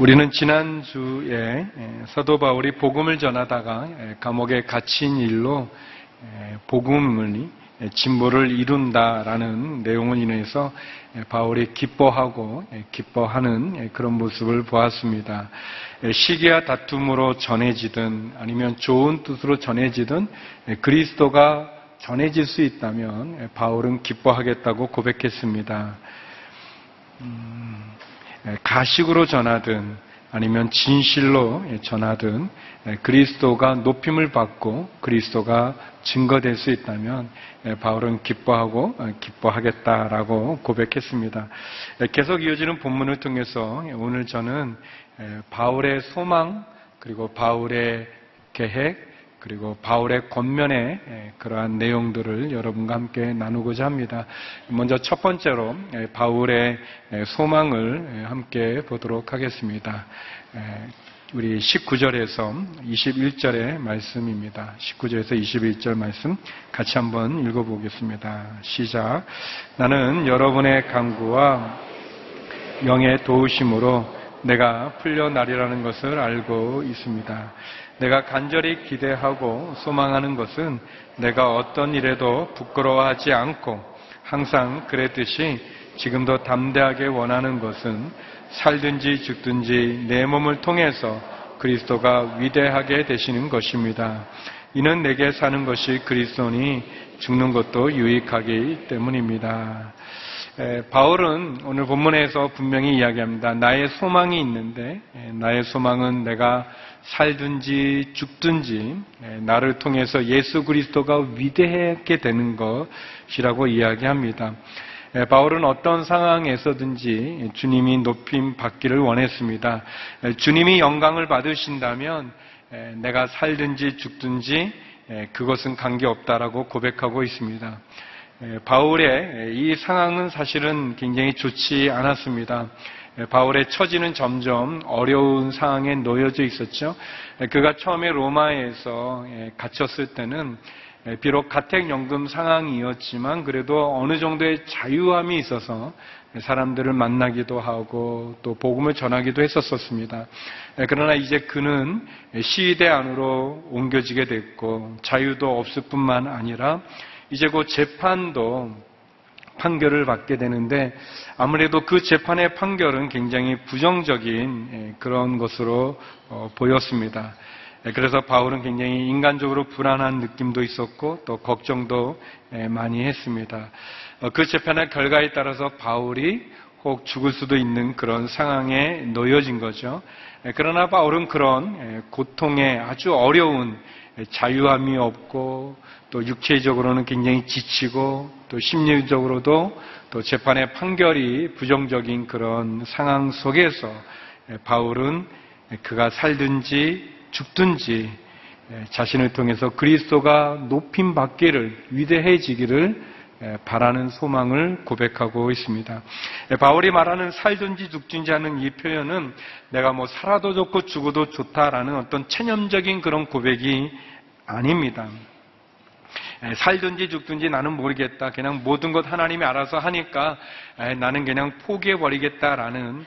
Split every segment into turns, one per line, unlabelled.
우리는 지난주에 사도 바울이 복음을 전하다가 감옥에 갇힌 일로 복음을 진보를 이룬다라는 내용을 인해서 바울이 기뻐하고 기뻐하는 그런 모습을 보았습니다. 시기와 다툼으로 전해지든 아니면 좋은 뜻으로 전해지든 그리스도가 전해질 수 있다면 바울은 기뻐하겠다고 고백했습니다. 음, 가식으로 전하든 아니면 진실로 전하든 그리스도가 높임을 받고 그리스도가 증거될 수 있다면 바울은 기뻐하고 기뻐하겠다라고 고백했습니다. 계속 이어지는 본문을 통해서 오늘 저는 바울의 소망 그리고 바울의 계획 그리고 바울의 권면의 예, 그러한 내용들을 여러분과 함께 나누고자 합니다. 먼저 첫 번째로 예, 바울의 예, 소망을 함께 보도록 하겠습니다. 우리 19절에서 21절의 말씀입니다. 19절에서 21절 말씀 같이 한번 읽어보겠습니다. 시작. 나는 여러분의 강구와 영의 도우심으로 내가 풀려나리라는 것을 알고 있습니다. 내가 간절히 기대하고 소망하는 것은 내가 어떤 일에도 부끄러워하지 않고 항상 그랬듯이 지금도 담대하게 원하는 것은 살든지 죽든지 내 몸을 통해서 그리스도가 위대하게 되시는 것입니다. 이는 내게 사는 것이 그리스도니 죽는 것도 유익하기 때문입니다. 바울은 오늘 본문에서 분명히 이야기합니다. 나의 소망이 있는데 나의 소망은 내가 살든지 죽든지 나를 통해서 예수 그리스도가 위대하게 되는 것이라고 이야기합니다. 바울은 어떤 상황에서든지 주님이 높임 받기를 원했습니다. 주님이 영광을 받으신다면 내가 살든지 죽든지 그것은 관계없다라고 고백하고 있습니다. 바울의 이 상황은 사실은 굉장히 좋지 않았습니다. 바울의 처지는 점점 어려운 상황에 놓여져 있었죠. 그가 처음에 로마에서 갇혔을 때는 비록 가택연금 상황이었지만 그래도 어느 정도의 자유함이 있어서 사람들을 만나기도 하고 또 복음을 전하기도 했었습니다. 그러나 이제 그는 시위대 안으로 옮겨지게 됐고 자유도 없을 뿐만 아니라 이제 곧 재판도 판결을 받게 되는데 아무래도 그 재판의 판결은 굉장히 부정적인 예, 그런 것으로 어, 보였습니다. 예, 그래서 바울은 굉장히 인간적으로 불안한 느낌도 있었고 또 걱정도 예, 많이 했습니다. 어, 그 재판의 결과에 따라서 바울이 혹 죽을 수도 있는 그런 상황에 놓여진 거죠. 그러나 바울은 그런 고통에 아주 어려운 자유함이 없고 또 육체적으로는 굉장히 지치고 또 심리적으로도 또 재판의 판결이 부정적인 그런 상황 속에서 바울은 그가 살든지 죽든지 자신을 통해서 그리스도가 높임 받기를 위대해지기를 바라는 소망을 고백하고 있습니다. 바울이 말하는 살든지 죽든지 하는 이 표현은 내가 뭐 살아도 좋고 죽어도 좋다라는 어떤 체념적인 그런 고백이 아닙니다. 살든지 죽든지 나는 모르겠다. 그냥 모든 것 하나님이 알아서 하니까 나는 그냥 포기해버리겠다라는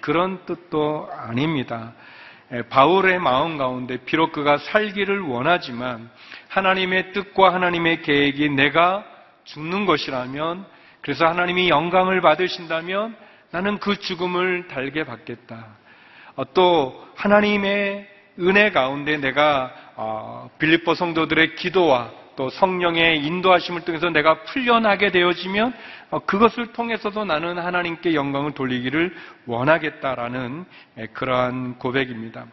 그런 뜻도 아닙니다. 바울의 마음 가운데 비록 그가 살기를 원하지만 하나님의 뜻과 하나님의 계획이 내가 죽는 것이라면 그래서 하나님이 영광을 받으신다면 나는 그 죽음을 달게 받겠다. 어, 또 하나님의 은혜 가운데 내가 어, 빌립보 성도들의 기도와 또 성령의 인도하심을 통해서 내가 풀려나게 되어지면 어, 그것을 통해서도 나는 하나님께 영광을 돌리기를 원하겠다라는 그러한 고백입니다.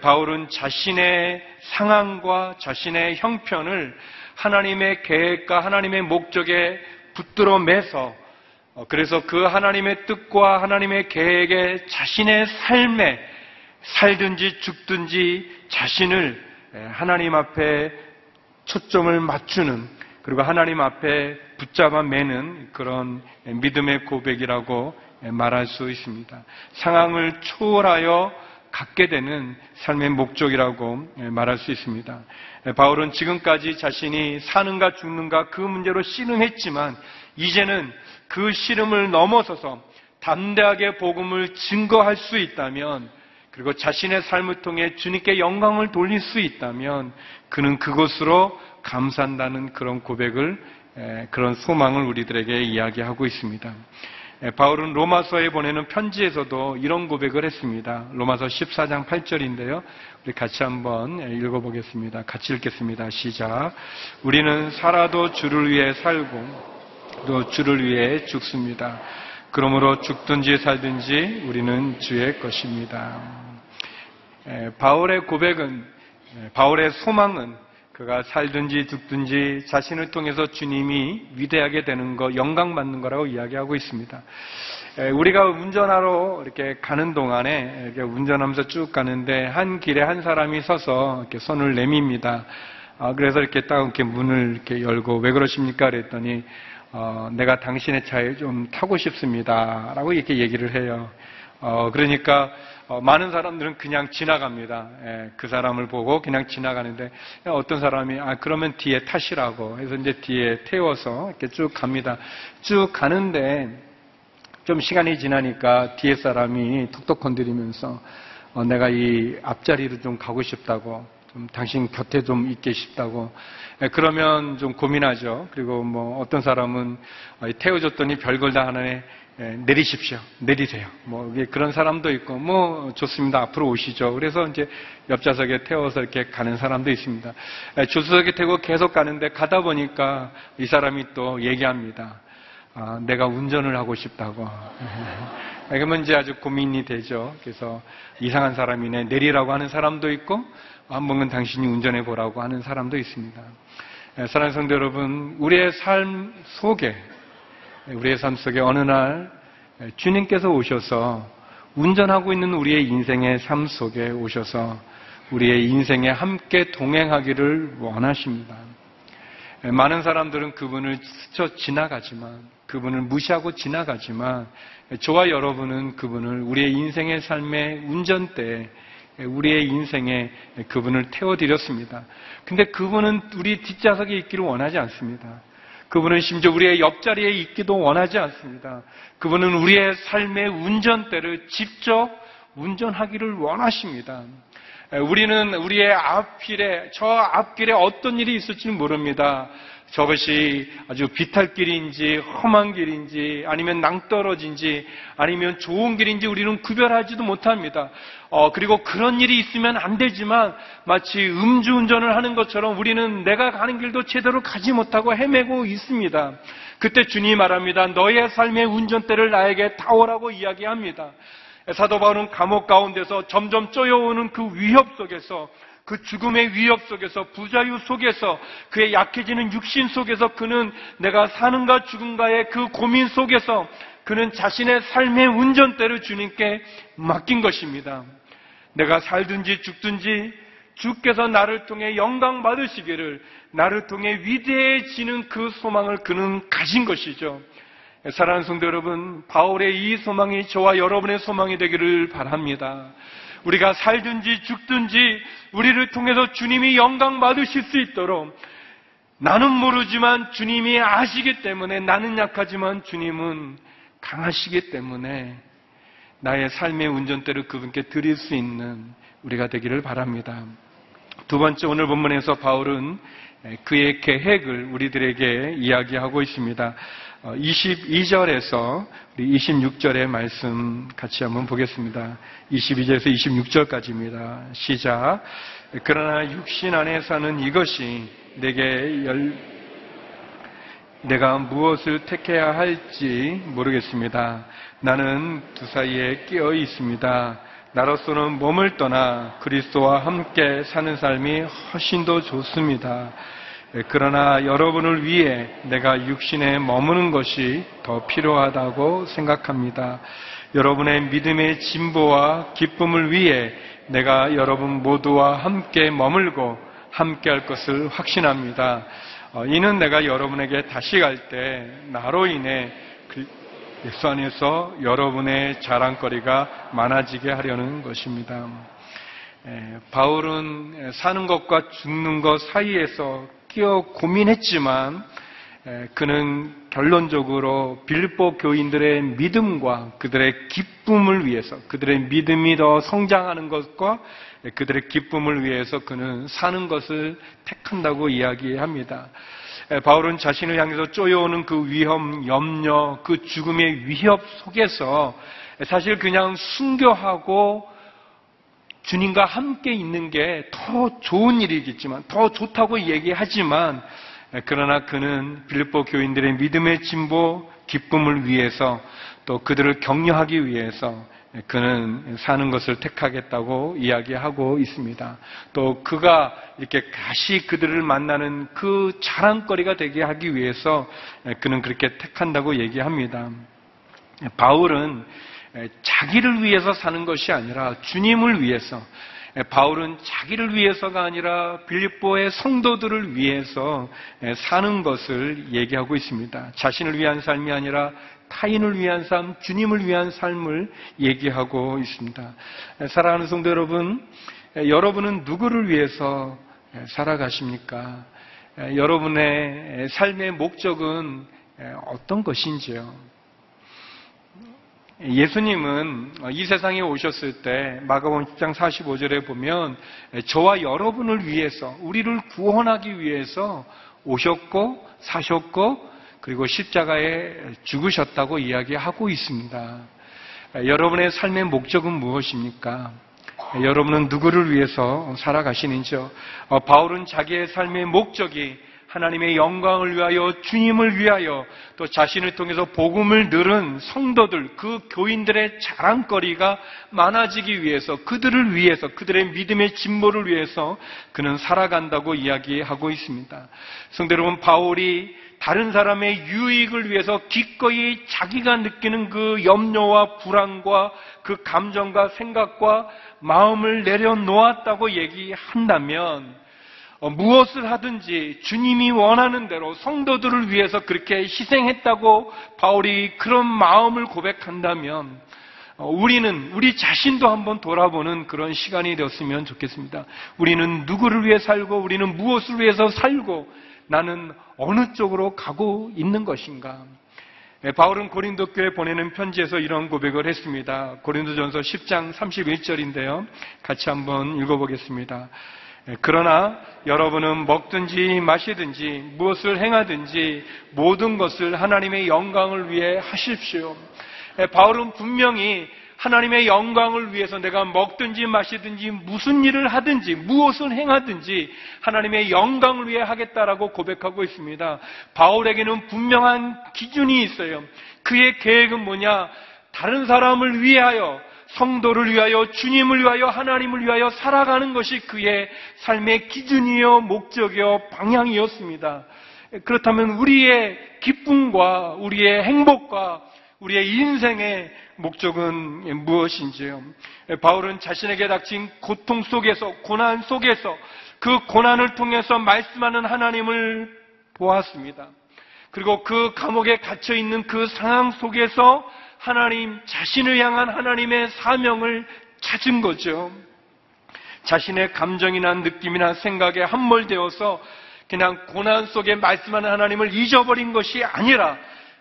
바울은 자신의 상황과 자신의 형편을 하나님의 계획과 하나님의 목적에 붙들어 매서 어, 그래서 그 하나님의 뜻과 하나님의 계획에 자신의 삶에 살든지 죽든지 자신을 하나님 앞에 초점을 맞추는 그리고 하나님 앞에 붙잡아 매는 그런 믿음의 고백이라고 말할 수 있습니다. 상황을 초월하여 갖게 되는 삶의 목적이라고 말할 수 있습니다. 바울은 지금까지 자신이 사는가 죽는가 그 문제로 씨름했지만 이제는 그 씨름을 넘어서서 담대하게 복음을 증거할 수 있다면 그리고 자신의 삶을 통해 주님께 영광을 돌릴 수 있다면 그는 그것으로 감사한다는 그런 고백을 그런 소망을 우리들에게 이야기하고 있습니다. 바울은 로마서에 보내는 편지에서도 이런 고백을 했습니다. 로마서 14장 8절인데요. 우리 같이 한번 읽어보겠습니다. 같이 읽겠습니다. 시작. 우리는 살아도 주를 위해 살고 또 주를 위해 죽습니다. 그러므로 죽든지 살든지 우리는 주의 것입니다. 바울의 고백은 바울의 소망은 그가 살든지 죽든지 자신을 통해서 주님이 위대하게 되는 거, 영광 받는 거라고 이야기하고 있습니다. 우리가 운전하러 이렇게 가는 동안에 이렇게 운전하면서 쭉 가는데 한 길에 한 사람이 서서 이렇게 손을 내밉니다. 아, 그래서 이렇게 딱 이렇게 문을 이렇게 열고 왜 그러십니까? 그랬더니 어, 내가 당신의 차에 좀 타고 싶습니다. 라고 이렇게 얘기를 해요. 어, 그러니까 어, 많은 사람들은 그냥 지나갑니다. 예, 그 사람을 보고 그냥 지나가는데 어떤 사람이 아 그러면 뒤에 타시라고 해서 이제 뒤에 태워서 이렇게 쭉 갑니다. 쭉 가는데 좀 시간이 지나니까 뒤에 사람이 톡톡 건드리면서 어, 내가 이 앞자리로 좀 가고 싶다고 좀 당신 곁에 좀 있게 싶다고 예, 그러면 좀 고민하죠. 그리고 뭐 어떤 사람은 어, 태워줬더니 별걸 다 하나에 예, 내리십시오. 내리세요. 뭐 그런 사람도 있고 뭐 좋습니다. 앞으로 오시죠. 그래서 이제 옆좌석에 태워서 이렇게 가는 사람도 있습니다. 예, 태고 계속 가는데 가다 보니까 이 사람이 또 얘기합니다. 아, 내가 운전을 하고 싶다고. 그러면 이제 아주 고민이 되죠. 그래서 이상한 사람이네 내리라고 하는 사람도 있고 한 번은 당신이 운전해 보라고 하는 사람도 있습니다. 예, 사랑하는 성도 여러분, 우리의 삶 속에 우리의 삶 속에 어느 날 주님께서 오셔서 운전하고 있는 우리의 인생의 삶 속에 오셔서 우리의 인생에 함께 동행하기를 원하십니다. 많은 사람들은 그분을 스쳐 지나가지만, 그분을 무시하고 지나가지만, 저와 여러분은 그분을 우리의 인생의 삶의 운전대에 우리의 인생에 그분을 태워드렸습니다. 근데 그분은 우리 뒷좌석에 있기를 원하지 않습니다. 그분은 심지어 우리의 옆자리에 있기도 원하지 않습니다. 그분은 우리의 삶의 운전대를 직접 운전하기를 원하십니다. 우리는 우리의 앞길에, 저 앞길에 어떤 일이 있을지는 모릅니다. 저것이 아주 비탈길인지 험한 길인지 아니면 낭떠러진지 아니면 좋은 길인지 우리는 구별하지도 못합니다. 어, 그리고 그런 일이 있으면 안 되지만 마치 음주운전을 하는 것처럼 우리는 내가 가는 길도 제대로 가지 못하고 헤매고 있습니다. 그때 주님이 말합니다. 너의 삶의 운전대를 나에게 타오라고 이야기합니다. 사도 바울은 감옥 가운데서 점점 쪼여오는 그 위협 속에서 그 죽음의 위협 속에서 부자유 속에서 그의 약해지는 육신 속에서 그는 내가 사는가 죽은가의 그 고민 속에서 그는 자신의 삶의 운전대를 주님께 맡긴 것입니다. 내가 살든지 죽든지 주께서 나를 통해 영광 받으시기를 나를 통해 위대해지는 그 소망을 그는 가진 것이죠. 사랑하는 성도 여러분, 바울의 이 소망이 저와 여러분의 소망이 되기를 바랍니다. 우리가 살든지 죽든지 우리를 통해서 주님이 영광 받으실 수 있도록 나는 모르지만 주님이 아시기 때문에 나는 약하지만 주님은 강하시기 때문에 나의 삶의 운전대를 그분께 드릴 수 있는 우리가 되기를 바랍니다. 두 번째 오늘 본문에서 바울은 그의 계획을 우리들에게 이야기하고 있습니다. 22절에서 어, 우리 26절의 말씀 같이 한번 보겠습니다. 22절에서 26절까지입니다. 시작. 그러나 육신 안에 사는 이것이 내게 열, 내가 무엇을 택해야 할지 모르겠습니다. 나는 두 사이에 끼어 있습니다. 나로서는 몸을 떠나 그리스도와 함께 사는 삶이 훨씬 더 좋습니다. 예, 그러나 여러분을 위해 내가 육신에 머무는 것이 더 필요하다고 생각합니다. 여러분의 믿음의 진보와 기쁨을 위해 내가 여러분 모두와 함께 머물고 함께 할 것을 확신합니다. 어, 이는 내가 여러분에게 다시 갈 때 나로 인해 그 예수 안에서 여러분의 자랑거리가 많아지게 하려는 것입니다. 예, 바울은 사는 것과 죽는 것 사이에서 끼어 고민했지만 그는 결론적으로 빌보 교인들의 믿음과 그들의 기쁨을 위해서 그들의 믿음이 더 성장하는 것과 그들의 기쁨을 위해서 그는 사는 것을 택한다고 이야기합니다. 바울은 자신을 향해서 쪼여오는 그 위험, 염려, 그 죽음의 위협 속에서 사실 그냥 순교하고 주님과 함께 있는 게 더 좋은 일이겠지만, 더 좋다고 얘기하지만, 그러나 그는 빌립보 교인들의 믿음의 진보, 기쁨을 위해서 또 그들을 격려하기 위해서 그는 사는 것을 택하겠다고 이야기하고 있습니다. 또 그가 이렇게 다시 그들을 만나는 그 자랑거리가 되게 하기 위해서 그는 그렇게 택한다고 얘기합니다. 바울은 자기를 위해서 사는 것이 아니라 주님을 위해서 바울은 자기를 위해서가 아니라 빌립보의 성도들을 위해서 사는 것을 얘기하고 있습니다. 자신을 위한 삶이 아니라 타인을 위한 삶, 주님을 위한 삶을 얘기하고 있습니다. 사랑하는 성도 여러분, 여러분은 누구를 위해서 살아가십니까? 여러분의 삶의 목적은 어떤 것인지요? 예수님은 이 세상에 오셨을 때 마가복음 10장 45절에 보면 저와 여러분을 위해서 우리를 구원하기 위해서 오셨고 사셨고 그리고 십자가에 죽으셨다고 이야기하고 있습니다. 여러분의 삶의 목적은 무엇입니까? 여러분은 누구를 위해서 살아가시는지요? 어, 바울은 자기의 삶의 목적이 하나님의 영광을 위하여 주님을 위하여 또 자신을 통해서 복음을 들은 성도들 그 교인들의 자랑거리가 많아지기 위해서 그들을 위해서 그들의 믿음의 진보를 위해서 그는 살아간다고 이야기하고 있습니다. 성도 여러분 바울이 다른 사람의 유익을 위해서 기꺼이 자기가 느끼는 그 염려와 불안과 그 감정과 생각과 마음을 내려놓았다고 얘기한다면 어, 무엇을 하든지 주님이 원하는 대로 성도들을 위해서 그렇게 희생했다고 바울이 그런 마음을 고백한다면 어, 우리는 우리 자신도 한번 돌아보는 그런 시간이 되었으면 좋겠습니다. 우리는 누구를 위해 살고 우리는 무엇을 위해서 살고 나는 어느 쪽으로 가고 있는 것인가? 예, 바울은 고린도 교회 보내는 편지에서 이런 고백을 했습니다. 고린도전서 10장 31절인데요. 같이 한번 읽어보겠습니다. 예, 그러나 여러분은 먹든지 마시든지 무엇을 행하든지 모든 것을 하나님의 영광을 위해 하십시오. 예, 바울은 분명히 하나님의 영광을 위해서 내가 먹든지 마시든지 무슨 일을 하든지 무엇을 행하든지 하나님의 영광을 위해 하겠다라고 고백하고 있습니다. 바울에게는 분명한 기준이 있어요. 그의 계획은 뭐냐? 다른 사람을 위하여 성도를 위하여 주님을 위하여 하나님을 위하여 살아가는 것이 그의 삶의 기준이요 목적이요 방향이었습니다. 그렇다면 우리의 기쁨과 우리의 행복과 우리의 인생의 목적은 무엇인지요? 바울은 자신에게 닥친 고통 속에서, 고난 속에서 그 고난을 통해서 말씀하는 하나님을 보았습니다. 그리고 그 감옥에 갇혀 있는 그 상황 속에서 하나님, 자신을 향한 하나님의 사명을 찾은 거죠. 자신의 감정이나 느낌이나 생각에 함몰되어서 그냥 고난 속에 말씀하는 하나님을 잊어버린 것이 아니라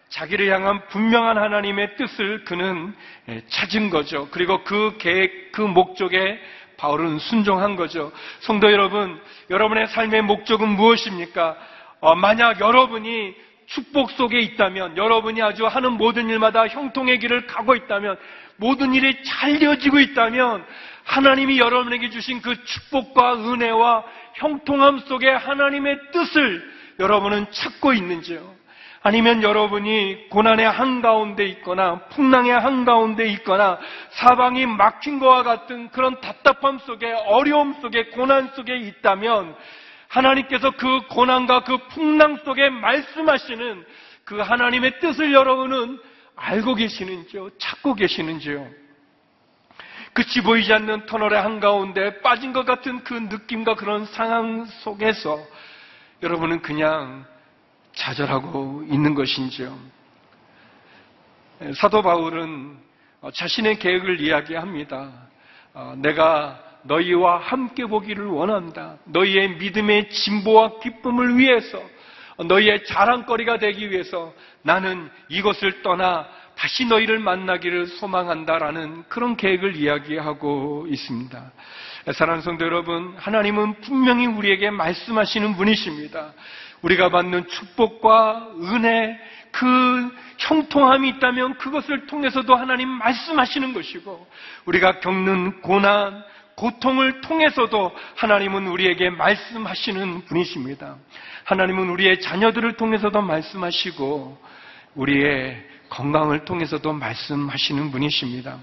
자기를 향한 분명한 하나님의 뜻을 그는 예, 찾은 거죠. 그리고 그 계획, 그 목적에 바울은 순종한 거죠. 성도 여러분, 여러분의 삶의 목적은 무엇입니까? 어, 만약 여러분이 축복 속에 있다면, 여러분이 아주 하는 모든 일마다 형통의 길을 가고 있다면, 모든 일이 잘 되어지고 있다면, 하나님이 여러분에게 주신 그 축복과 은혜와 형통함 속에 하나님의 뜻을 여러분은 찾고 있는지요? 아니면 여러분이 고난의 한가운데 있거나 풍랑의 한가운데 있거나 사방이 막힌 것과 같은 그런 답답함 속에 어려움 속에 고난 속에 있다면 하나님께서 그 고난과 그 풍랑 속에 말씀하시는 그 하나님의 뜻을 여러분은 알고 계시는지요? 찾고 계시는지요? 끝이 보이지 않는 터널의 한가운데 빠진 것 같은 그 느낌과 그런 상황 속에서 여러분은 그냥 좌절하고 있는 것인지요? 사도 바울은 자신의 계획을 이야기합니다. 어, 내가 너희와 함께 보기를 원한다. 너희의 믿음의 진보와 기쁨을 위해서 너희의 자랑거리가 되기 위해서 나는 이것을 떠나 다시 너희를 만나기를 소망한다라는 그런 계획을 이야기하고 있습니다. 사랑하는 성도 여러분, 하나님은 분명히 우리에게 말씀하시는 분이십니다. 우리가 받는 축복과 은혜, 그 형통함이 있다면 그것을 통해서도 하나님 말씀하시는 것이고, 우리가 겪는 고난, 고통을 통해서도 하나님은 우리에게 말씀하시는 분이십니다. 하나님은 우리의 자녀들을 통해서도 말씀하시고, 우리의 건강을 통해서도 말씀하시는 분이십니다.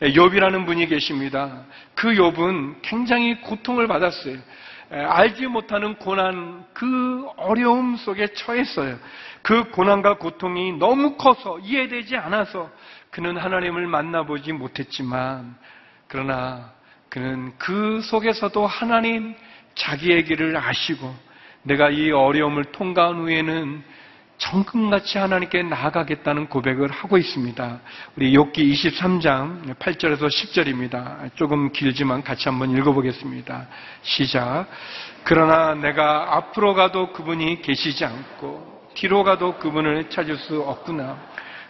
욥이라는 분이 계십니다. 그 욥은 굉장히 고통을 받았어요. 알지 못하는 고난, 그 어려움 속에 처했어요. 그 고난과 고통이 너무 커서 이해되지 않아서 그는 하나님을 만나보지 못했지만, 그러나 그는 그 속에서도 하나님 자기의 길을 아시고, 내가 이 어려움을 통과한 후에는 정금같이 하나님께 나아가겠다는 고백을 하고 있습니다. 우리 욥기 23장 8절에서 10절입니다. 조금 길지만 같이 한번 읽어보겠습니다. 시작. 그러나 내가 앞으로 가도 그분이 계시지 않고 뒤로 가도 그분을 찾을 수 없구나.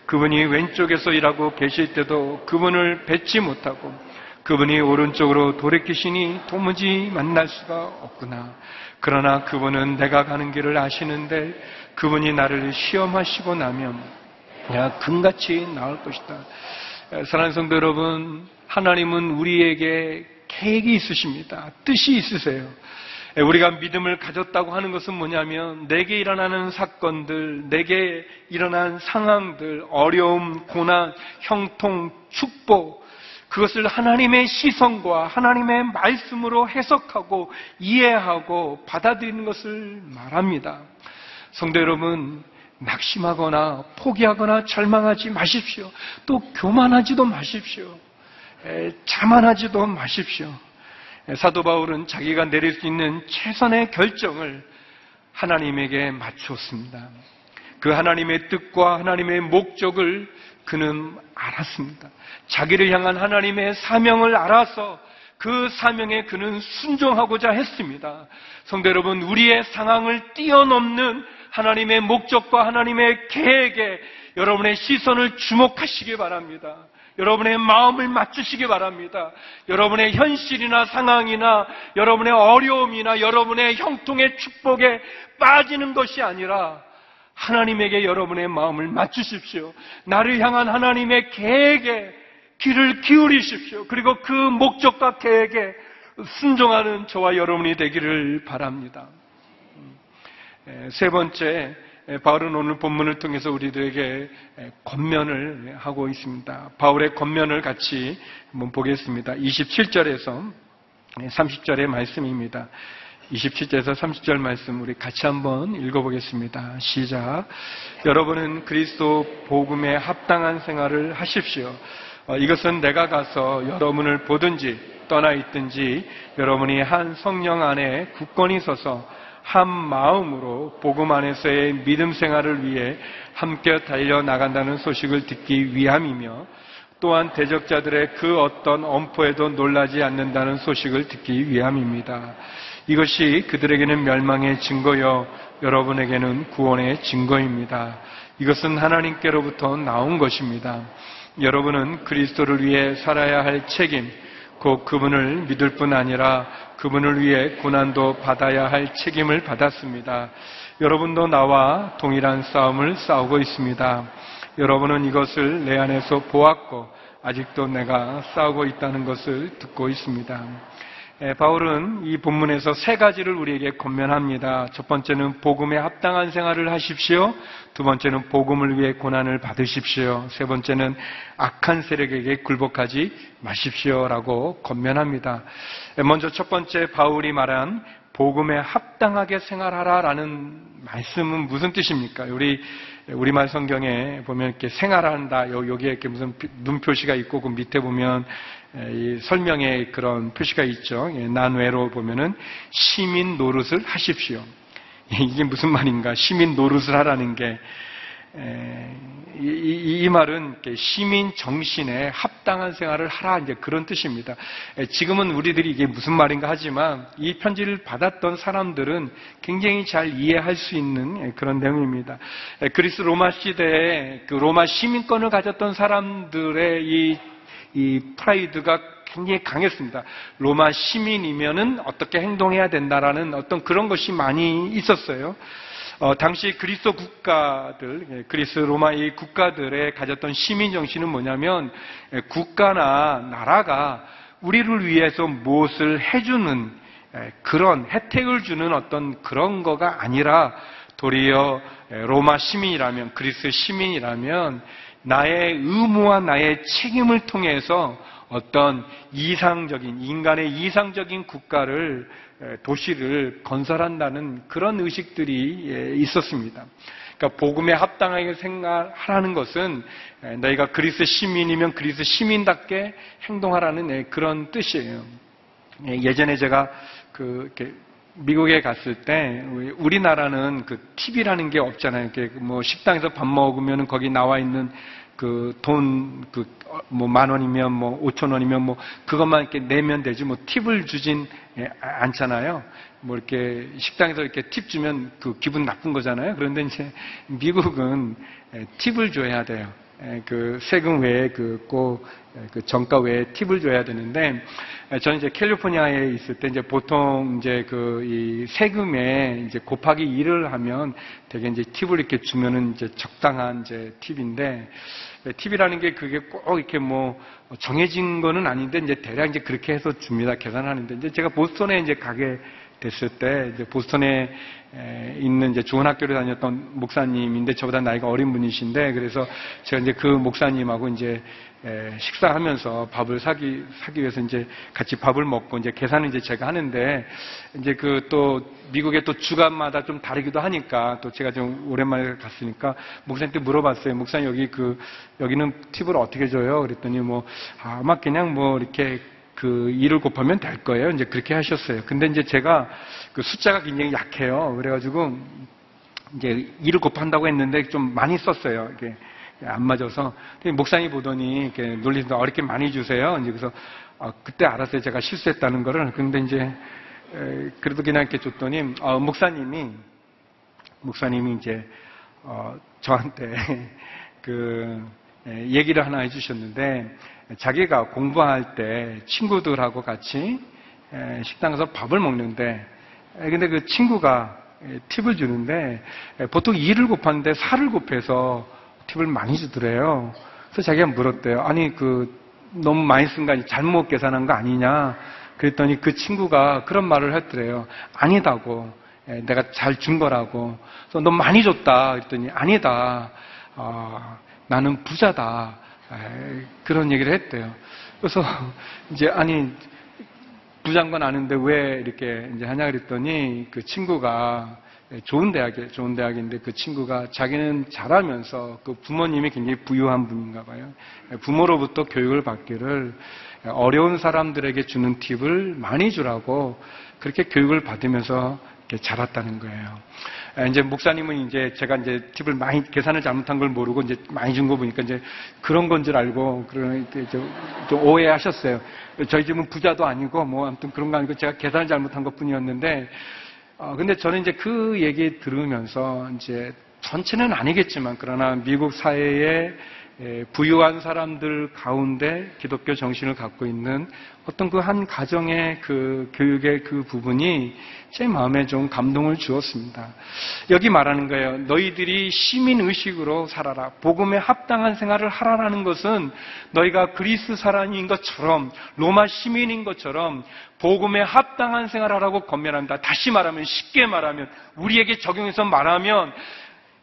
그분이 왼쪽에서 일하고 계실 때도 그분을 뵙지 못하고 그분이 오른쪽으로 돌이키시니 도무지 만날 수가 없구나. 그러나 그분은 내가 가는 길을 아시는데 그분이 나를 시험하시고 나면 내가 금같이 나올 것이다. 사랑하는 성도 여러분, 하나님은 우리에게 계획이 있으십니다. 뜻이 있으세요. 우리가 믿음을 가졌다고 하는 것은 뭐냐면 내게 일어나는 사건들, 내게 일어난 상황들, 어려움, 고난, 형통, 축복, 그것을 하나님의 시선과 하나님의 말씀으로 해석하고 이해하고 받아들이는 것을 말합니다. 성도 여러분, 낙심하거나 포기하거나 절망하지 마십시오. 또 교만하지도 마십시오. 자만하지도 마십시오. 사도 바울은 자기가 내릴 수 있는 최선의 결정을 하나님에게 맞추었습니다. 그 하나님의 뜻과 하나님의 목적을 그는 알았습니다. 자기를 향한 하나님의 사명을 알아서 그 사명에 그는 순종하고자 했습니다. 성도 여러분, 우리의 상황을 뛰어넘는 하나님의 목적과 하나님의 계획에 여러분의 시선을 주목하시기 바랍니다. 여러분의 마음을 맞추시기 바랍니다. 여러분의 현실이나 상황이나 여러분의 어려움이나 여러분의 형통의 축복에 빠지는 것이 아니라 하나님에게 여러분의 마음을 맞추십시오. 나를 향한 하나님의 계획에 귀를 기울이십시오. 그리고 그 목적과 계획에 순종하는 저와 여러분이 되기를 바랍니다. 세 번째, 바울은 오늘 본문을 통해서 우리들에게 권면을 하고 있습니다. 바울의 권면을 같이 한번 보겠습니다. 27절에서 30절의 말씀입니다. 27절에서 30절 말씀 우리 같이 한번 읽어보겠습니다. 시작. 여러분은 그리스도 복음에 합당한 생활을 하십시오. 어, 이것은 내가 가서 여러분을 보든지 떠나 있든지 여러분이 한 성령 안에 굳건히 서서 한 마음으로 복음 안에서의 믿음 생활을 위해 함께 달려 나간다는 소식을 듣기 위함이며 또한 대적자들의 그 어떤 엄포에도 놀라지 않는다는 소식을 듣기 위함입니다. 이것이 그들에게는 멸망의 증거여 여러분에게는 구원의 증거입니다. 이것은 하나님께로부터 나온 것입니다. 여러분은 그리스도를 위해 살아야 할 책임, 곧 그분을 믿을 뿐 아니라 그분을 위해 고난도 받아야 할 책임을 받았습니다. 여러분도 나와 동일한 싸움을 싸우고 있습니다. 여러분은 이것을 내 안에서 보았고 아직도 내가 싸우고 있다는 것을 듣고 있습니다. 예, 바울은 이 본문에서 세 가지를 우리에게 권면합니다. 첫 번째는 복음에 합당한 생활을 하십시오. 두 번째는 복음을 위해 고난을 받으십시오. 세 번째는 악한 세력에게 굴복하지 마십시오라고 권면합니다. 예, 먼저 첫 번째 바울이 말한 복음에 합당하게 생활하라라는 말씀은 무슨 뜻입니까? 우리 우리말 성경에 보면 이렇게 생활한다. 여기에 이렇게 무슨 눈 표시가 있고 그 밑에 보면 설명에 그런 표시가 있죠. 난외로 보면은 시민 노릇을 하십시오. 이게 무슨 말인가? 시민 노릇을 하라는 게 이, 이, 이, 말은 시민 정신에 합당한 생활을 하라 이제 그런 뜻입니다. 지금은 우리들이 이게 무슨 말인가 하지만 이 편지를 받았던 사람들은 굉장히 잘 이해할 수 있는 그런 내용입니다. 그리스 로마 시대에 그 로마 시민권을 가졌던 사람들의 이, 이 프라이드가 굉장히 강했습니다. 로마 시민이면은 어떻게 행동해야 된다라는 어떤 그런 것이 많이 있었어요. 어, 당시 그리스 국가들, 예, 그리스 로마 의 국가들의 가졌던 시민 정신은 뭐냐면 예, 국가나 나라가 우리를 위해서 무엇을 해주는 예, 그런 혜택을 주는 어떤 그런 거가 아니라 도리어 로마 시민이라면 그리스 시민이라면 나의 의무와 나의 책임을 통해서 어떤 이상적인 인간의 이상적인 국가를 도시를 건설한다는 그런 의식들이 있었습니다. 그러니까 복음에 합당하게 생각하라는 것은 너희가 그리스 시민이면 그리스 시민답게 행동하라는 그런 뜻이에요. 예전에 제가 그 미국에 갔을 때 우리나라는 그 TV라는 게 없잖아요. 뭐 식당에서 밥 먹으면 거기 나와 있는 그 돈, 그, 뭐 만 원이면 뭐 오천 원이면 뭐 그것만 이렇게 내면 되지 뭐 팁을 주진 예, 않잖아요. 뭐 이렇게 식당에서 이렇게 팁 주면 그 기분 나쁜 거잖아요. 그런데 이제 미국은 예, 팁을 줘야 돼요. 예, 그 세금 외에 그꼭 그 정가 외에 팁을 줘야 되는데 저는 이제 캘리포니아에 있을 때 이제 보통 이제 그 이 세금에 이제 곱하기 1을 하면 되게 이제 팁을 이렇게 주면은 이제 적당한 이제 팁인데 팁이라는 게 그게 꼭 이렇게 뭐 정해진 거는 아닌데 이제 대략 이제 그렇게 해서 줍니다. 계산하는데 이제 제가 보스턴에 이제 가게 됐을 때 이제 보스턴에 있는 이제 좋은 학교를 다녔던 목사님인데 저보다 나이가 어린 분이신데 그래서 제가 이제 그 목사님하고 이제 식사하면서 밥을 사기 사기 위해서 이제 같이 밥을 먹고 이제 계산은 이제 제가 하는데 이제 그 또 미국의 또 주간마다 좀 다르기도 하니까 또 제가 좀 오랜만에 갔으니까 목사님한테 물어봤어요. 목사님 여기 그 여기는 팁을 어떻게 줘요? 그랬더니 뭐 아마 그냥 뭐 이렇게 그 2를 곱하면 될 거예요. 이제 그렇게 하셨어요. 근데 이제 제가 그 숫자가 굉장히 약해요. 그래가지고 이제 2를 곱한다고 했는데 좀 많이 썼어요. 이게 안 맞아서 목사님 보더니 이렇게 놀리면서 어렵게 많이 주세요. 이제 그래서 어, 그때 알았어요. 제가 실수했다는 거를. 근데 이제 에, 그래도 그냥 이렇게 줬더니 어, 목사님이 목사님이 이제 어, 저한테 그 에, 얘기를 하나 해주셨는데 자기가 공부할 때 친구들하고 같이 식당에서 밥을 먹는데 근데 그 친구가 팁을 주는데 보통 2를 곱하는데 4를 곱해서 팁을 많이 주더래요. 그래서 자기가 물었대요. 아니 그 너무 많이 쓴 거 아니 잘못 계산한 거 아니냐? 그랬더니 그 친구가 그런 말을 했더래요. 아니다고. 내가 잘 준 거라고. 그래서 너무 많이 줬다. 그랬더니 아니다. 어, 나는 부자다. 그런 얘기를 했대요. 그래서 이제 아니 건 아는데 왜 이렇게 이제 하냐 그랬더니 그 친구가 좋은 대학에 좋은 대학인데 그 친구가 자기는 잘하면서 그 부모님이 굉장히 부유한 분인가 봐요. 부모로부터 교육을 받기를 어려운 사람들에게 주는 팁을 많이 주라고 그렇게 교육을 받으면서 자랐다는 거예요. 이제 목사님은 이제 제가 이제 팁을 많이 계산을 잘못한 걸 모르고 이제 많이 준 거 보니까 이제 그런 건 줄 알고 그런 좀 오해하셨어요. 저희 집은 부자도 아니고 뭐 아무튼 그런 거 아니고 제가 계산을 잘못한 것 뿐이었는데 어 근데 저는 이제 그 얘기 들으면서 이제 전체는 아니겠지만 그러나 미국 사회에 예, 부유한 사람들 가운데 기독교 정신을 갖고 있는 어떤 그 한 가정의 그 교육의 그 부분이 제 마음에 좀 감동을 주었습니다. 여기 말하는 거예요. 너희들이 시민 의식으로 살아라. 복음에 합당한 생활을 하라라는 것은 너희가 그리스 사람인 것처럼 로마 시민인 것처럼 복음에 합당한 생활하라고 권면한다. 다시 말하면 쉽게 말하면 우리에게 적용해서 말하면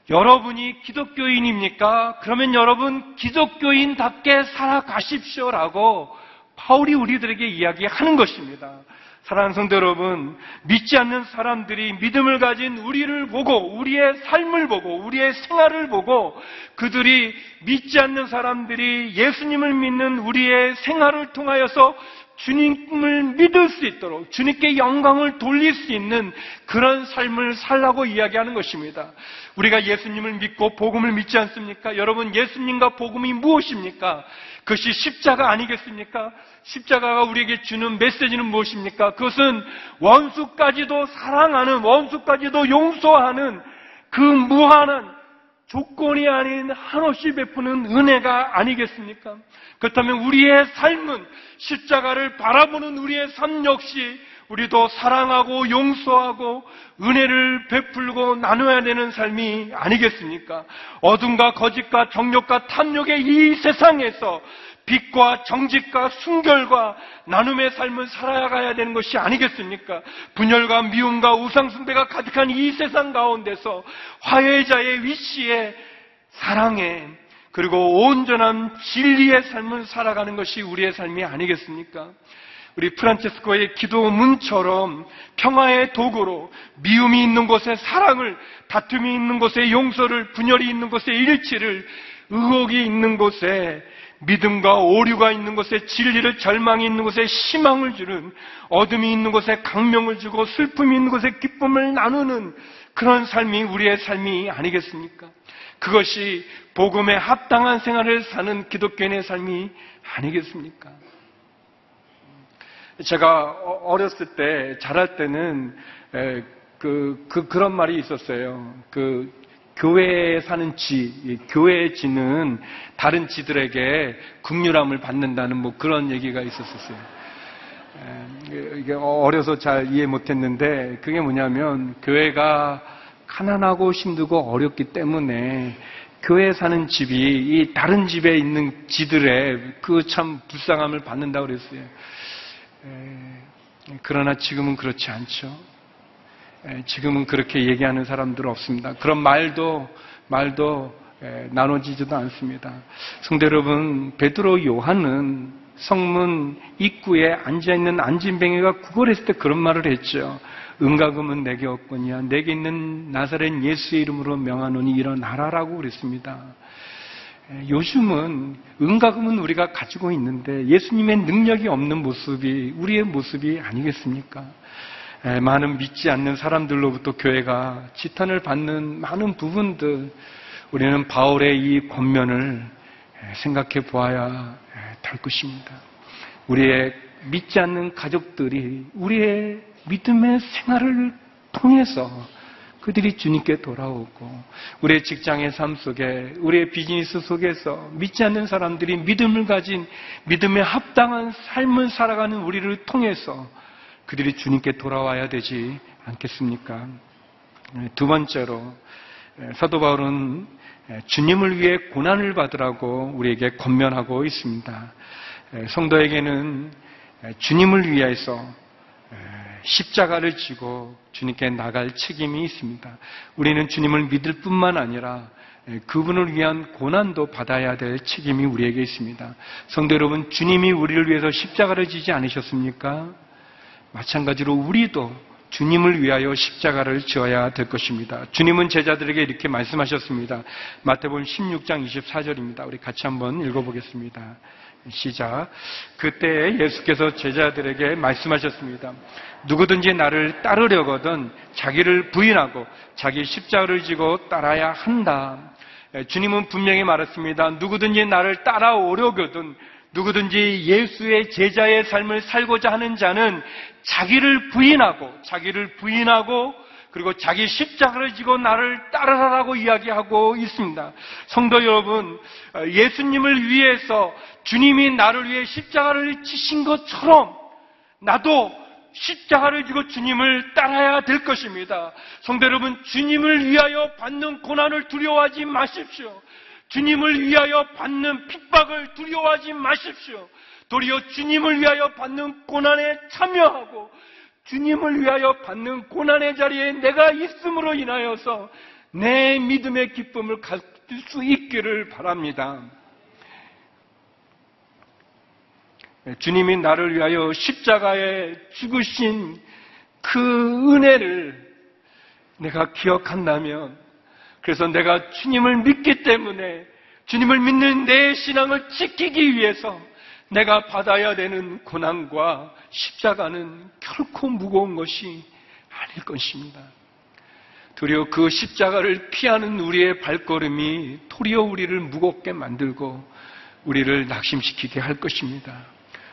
여러분이 기독교인입니까? 그러면 여러분 기독교인답게 살아가십시오라고 바울이 우리들에게 이야기하는 것입니다. 사랑하는 성도 여러분, 믿지 않는 사람들이 믿음을 가진 우리를 보고, 우리의 삶을 보고, 우리의 생활을 보고, 그들이 믿지 않는 사람들이 예수님을 믿는 우리의 생활을 통하여서 주님을 믿을 수 있도록 주님께 영광을 돌릴 수 있는 그런 삶을 살라고 이야기하는 것입니다. 우리가 예수님을 믿고 복음을 믿지 않습니까? 여러분 예수님과 복음이 무엇입니까? 그것이 십자가 아니겠습니까? 십자가가 우리에게 주는 메시지는 무엇입니까? 그것은 원수까지도 사랑하는 원수까지도 용서하는 그 무한한 조건이 아닌 한없이 베푸는 은혜가 아니겠습니까? 그렇다면 우리의 삶은 십자가를 바라보는 우리의 삶 역시 우리도 사랑하고 용서하고 은혜를 베풀고 나눠야 되는 삶이 아니겠습니까? 어둠과 거짓과 정욕과 탐욕의 이 세상에서 빛과 정직과 순결과 나눔의 삶을 살아가야 되는 것이 아니겠습니까? 분열과 미움과 우상숭배가 가득한 이 세상 가운데서 화해자의 위치에 사랑에 그리고 온전한 진리의 삶을 살아가는 것이 우리의 삶이 아니겠습니까? 우리 프란체스코의 기도문처럼 평화의 도구로 미움이 있는 곳에 사랑을, 다툼이 있는 곳에 용서를, 분열이 있는 곳에 일치를, 의혹이 있는 곳에 믿음과 오류가 있는 곳에 진리를 절망이 있는 곳에 희망을 주는 어둠이 있는 곳에 강명을 주고 슬픔이 있는 곳에 기쁨을 나누는 그런 삶이 우리의 삶이 아니겠습니까? 그것이 복음에 합당한 생활을 사는 기독교인의 삶이 아니겠습니까? 제가 어, 어렸을 때 자랄 때는 그, 그 그런 말이 있었어요. 그 교회에 사는 지, 교회의 지는 다른 지들에게 국률함을 받는다는 뭐 그런 얘기가 있었었어요. 이게 어려서 잘 이해 못했는데 그게 뭐냐면 교회가 가난하고 힘들고 어렵기 때문에 교회에 사는 집이 이 다른 집에 있는 지들의 그 참 불쌍함을 받는다고 그랬어요. 그러나 지금은 그렇지 않죠. 예, 지금은 그렇게 얘기하는 사람들은 없습니다. 그런 말도 말도 예, 나눠지지도 않습니다. 성대 여러분, 베드로 요한은 성문 입구에 앉아 있는 안진뱅이가 구걸했을 때 그런 말을 했죠. 은가금은 내게 없거니와 내게 있는 나사렛 예수의 이름으로 명하노니 일어나라라고 그랬습니다. 예, 요즘은 은가금은 우리가 가지고 있는데 예수님의 능력이 없는 모습이 우리의 모습이 아니겠습니까? 많은 믿지 않는 사람들로부터 교회가 지탄을 받는 많은 부분들 우리는 바울의 이 권면을 생각해 보아야 될 것입니다. 우리의 믿지 않는 가족들이 우리의 믿음의 생활을 통해서 그들이 주님께 돌아오고 우리의 직장의 삶 속에 우리의 비즈니스 속에서 믿지 않는 사람들이 믿음을 가진 믿음에 합당한 삶을 살아가는 우리를 통해서 그들이 주님께 돌아와야 되지 않겠습니까? 두 번째로 사도 바울은 주님을 위해 고난을 받으라고 우리에게 권면하고 있습니다. 성도에게는 주님을 위해서 십자가를 지고 주님께 나갈 책임이 있습니다. 우리는 주님을 믿을 뿐만 아니라 그분을 위한 고난도 받아야 될 책임이 우리에게 있습니다. 성도 여러분, 주님이 우리를 위해서 십자가를 지지 않으셨습니까? 마찬가지로 우리도 주님을 위하여 십자가를 지어야 될 것입니다. 주님은 제자들에게 이렇게 말씀하셨습니다. 마태복음 16장 24절입니다. 우리 같이 한번 읽어보겠습니다. 시작. 그때 예수께서 제자들에게 말씀하셨습니다. 누구든지 나를 따르려거든 자기를 부인하고 자기 십자가를 지고 따라야 한다. 주님은 분명히 말했습니다. 누구든지 나를 따라오려거든 누구든지 예수의 제자의 삶을 살고자 하는 자는 자기를 부인하고 자기를 부인하고 그리고 자기 십자가를 지고 나를 따르라라고 이야기하고 있습니다. 성도 여러분, 예수님을 위해서 주님이 나를 위해 십자가를 지신 것처럼 나도 십자가를 지고 주님을 따라야 될 것입니다. 성도 여러분, 주님을 위하여 받는 고난을 두려워하지 마십시오. 주님을 위하여 받는 핍박을 두려워하지 마십시오. 도리어 주님을 위하여 받는 고난에 참여하고 주님을 위하여 받는 고난의 자리에 내가 있음으로 인하여서 내 믿음의 기쁨을 가질 수 있기를 바랍니다. 주님이 나를 위하여 십자가에 죽으신 그 은혜를 내가 기억한다면 그래서 내가 주님을 믿기 때문에 주님을 믿는 내 신앙을 지키기 위해서 내가 받아야 되는 고난과 십자가는 결코 무거운 것이 아닐 것입니다. 도리어 그 십자가를 피하는 우리의 발걸음이 도리어 우리를 무겁게 만들고 우리를 낙심시키게 할 것입니다.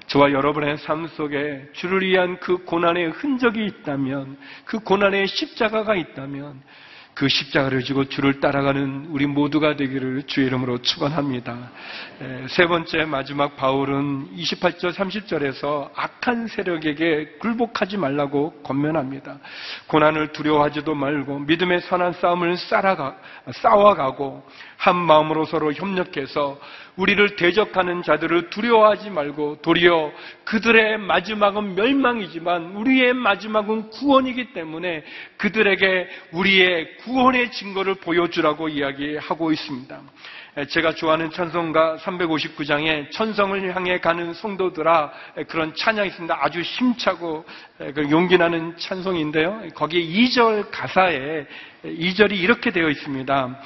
저와 여러분의 삶 속에 주를 위한 그 고난의 흔적이 있다면, 그 고난의 십자가가 있다면, 그 십자가를 지고 주를 따라가는 우리 모두가 되기를 주의 이름으로 축원합니다. 세 번째 마지막 바울은 28절 30절에서 악한 세력에게 굴복하지 말라고 권면합니다. 고난을 두려워하지도 말고 믿음의 선한 싸움을 쌓아가, 싸워가고 한 마음으로 서로 협력해서 우리를 대적하는 자들을 두려워하지 말고 도리어 그들의 마지막은 멸망이지만 우리의 마지막은 구원이기 때문에 그들에게 우리의 구원 의 증거를 보여주라고 이야기하고 있습니다. 제가 좋아하는 찬송가 359장에 천성을 향해 가는 성도들아 그런 찬양이 있습니다. 아주 힘차고 그 용기 나는 찬송인데요. 거기 2절 가사에 2절이 이렇게 되어 있습니다.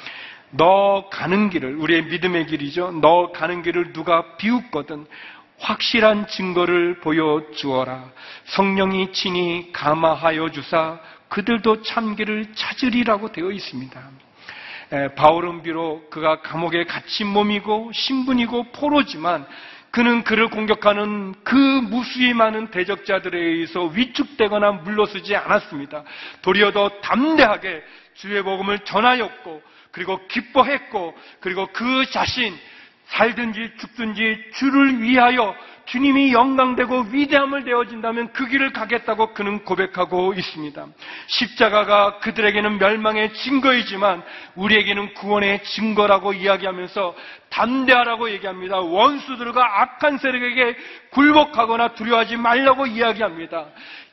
너 가는 길을 우리의 믿음의 길이죠. 너 가는 길을 누가 비웃거든 확실한 증거를 보여주어라. 성령이 친히 감화하여 주사 그들도 참기를 찾으리라고 되어 있습니다. 바울은 비록 그가 감옥에 갇힌 몸이고 신분이고 포로지만 그는 그를 공격하는 그 무수히 많은 대적자들에 의해서 위축되거나 물러서지 않았습니다. 도리어 더 담대하게 주의 복음을 전하였고 그리고 기뻐했고 그리고 그 자신 살든지 죽든지 주를 위하여 주님이 영광되고 위대함을 되어진다면 그 길을 가겠다고 그는 고백하고 있습니다. 십자가가 그들에게는 멸망의 증거이지만 우리에게는 구원의 증거라고 이야기하면서 담대하라고 얘기합니다. 원수들과 악한 세력에게 굴복하거나 두려워하지 말라고 이야기합니다.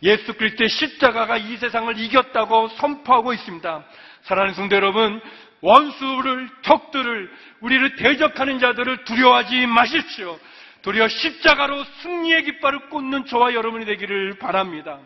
예수 그리스도의 십자가가 이 세상을 이겼다고 선포하고 있습니다. 사랑하는 성도 여러분, 원수를, 적들을, 우리를 대적하는 자들을 두려워하지 마십시오. 도리어 십자가로 승리의 깃발을 꽂는 저와 여러분이 되기를 바랍니다.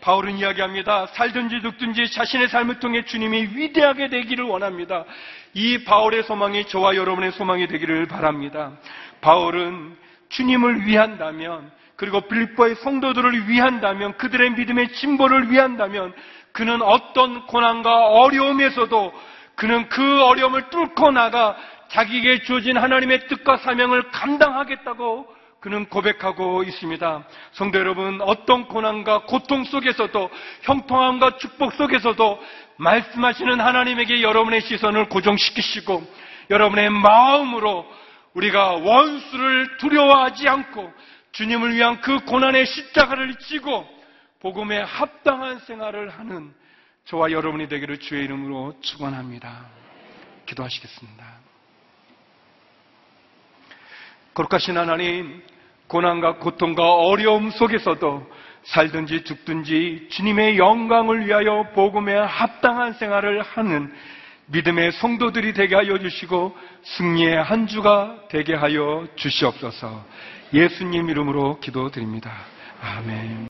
바울은 이야기합니다. 살든지 죽든지 자신의 삶을 통해 주님이 위대하게 되기를 원합니다. 이 바울의 소망이 저와 여러분의 소망이 되기를 바랍니다. 바울은 주님을 위한다면 그리고 빌보의 성도들을 위한다면 그들의 믿음의 진보를 위한다면 그는 어떤 고난과 어려움에서도 그는 그 어려움을 뚫고 나가 자기에게 주어진 하나님의 뜻과 사명을 감당하겠다고 그는 고백하고 있습니다. 성도 여러분, 어떤 고난과 고통 속에서도 형통함과 축복 속에서도 말씀하시는 하나님에게 여러분의 시선을 고정시키시고 여러분의 마음으로 우리가 원수를 두려워하지 않고 주님을 위한 그 고난의 십자가를 지고 복음에 합당한 생활을 하는 저와 여러분이 되기를 주의 이름으로 축원합니다. 기도하시겠습니다. 거룩하신 하나님, 고난과 고통과 어려움 속에서도 살든지 죽든지 주님의 영광을 위하여 복음에 합당한 생활을 하는 믿음의 성도들이 되게 하여 주시고 승리의 한 주가 되게 하여 주시옵소서. 예수님 이름으로 기도드립니다. 아멘.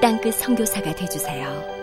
땅끝 성교사가 되주세요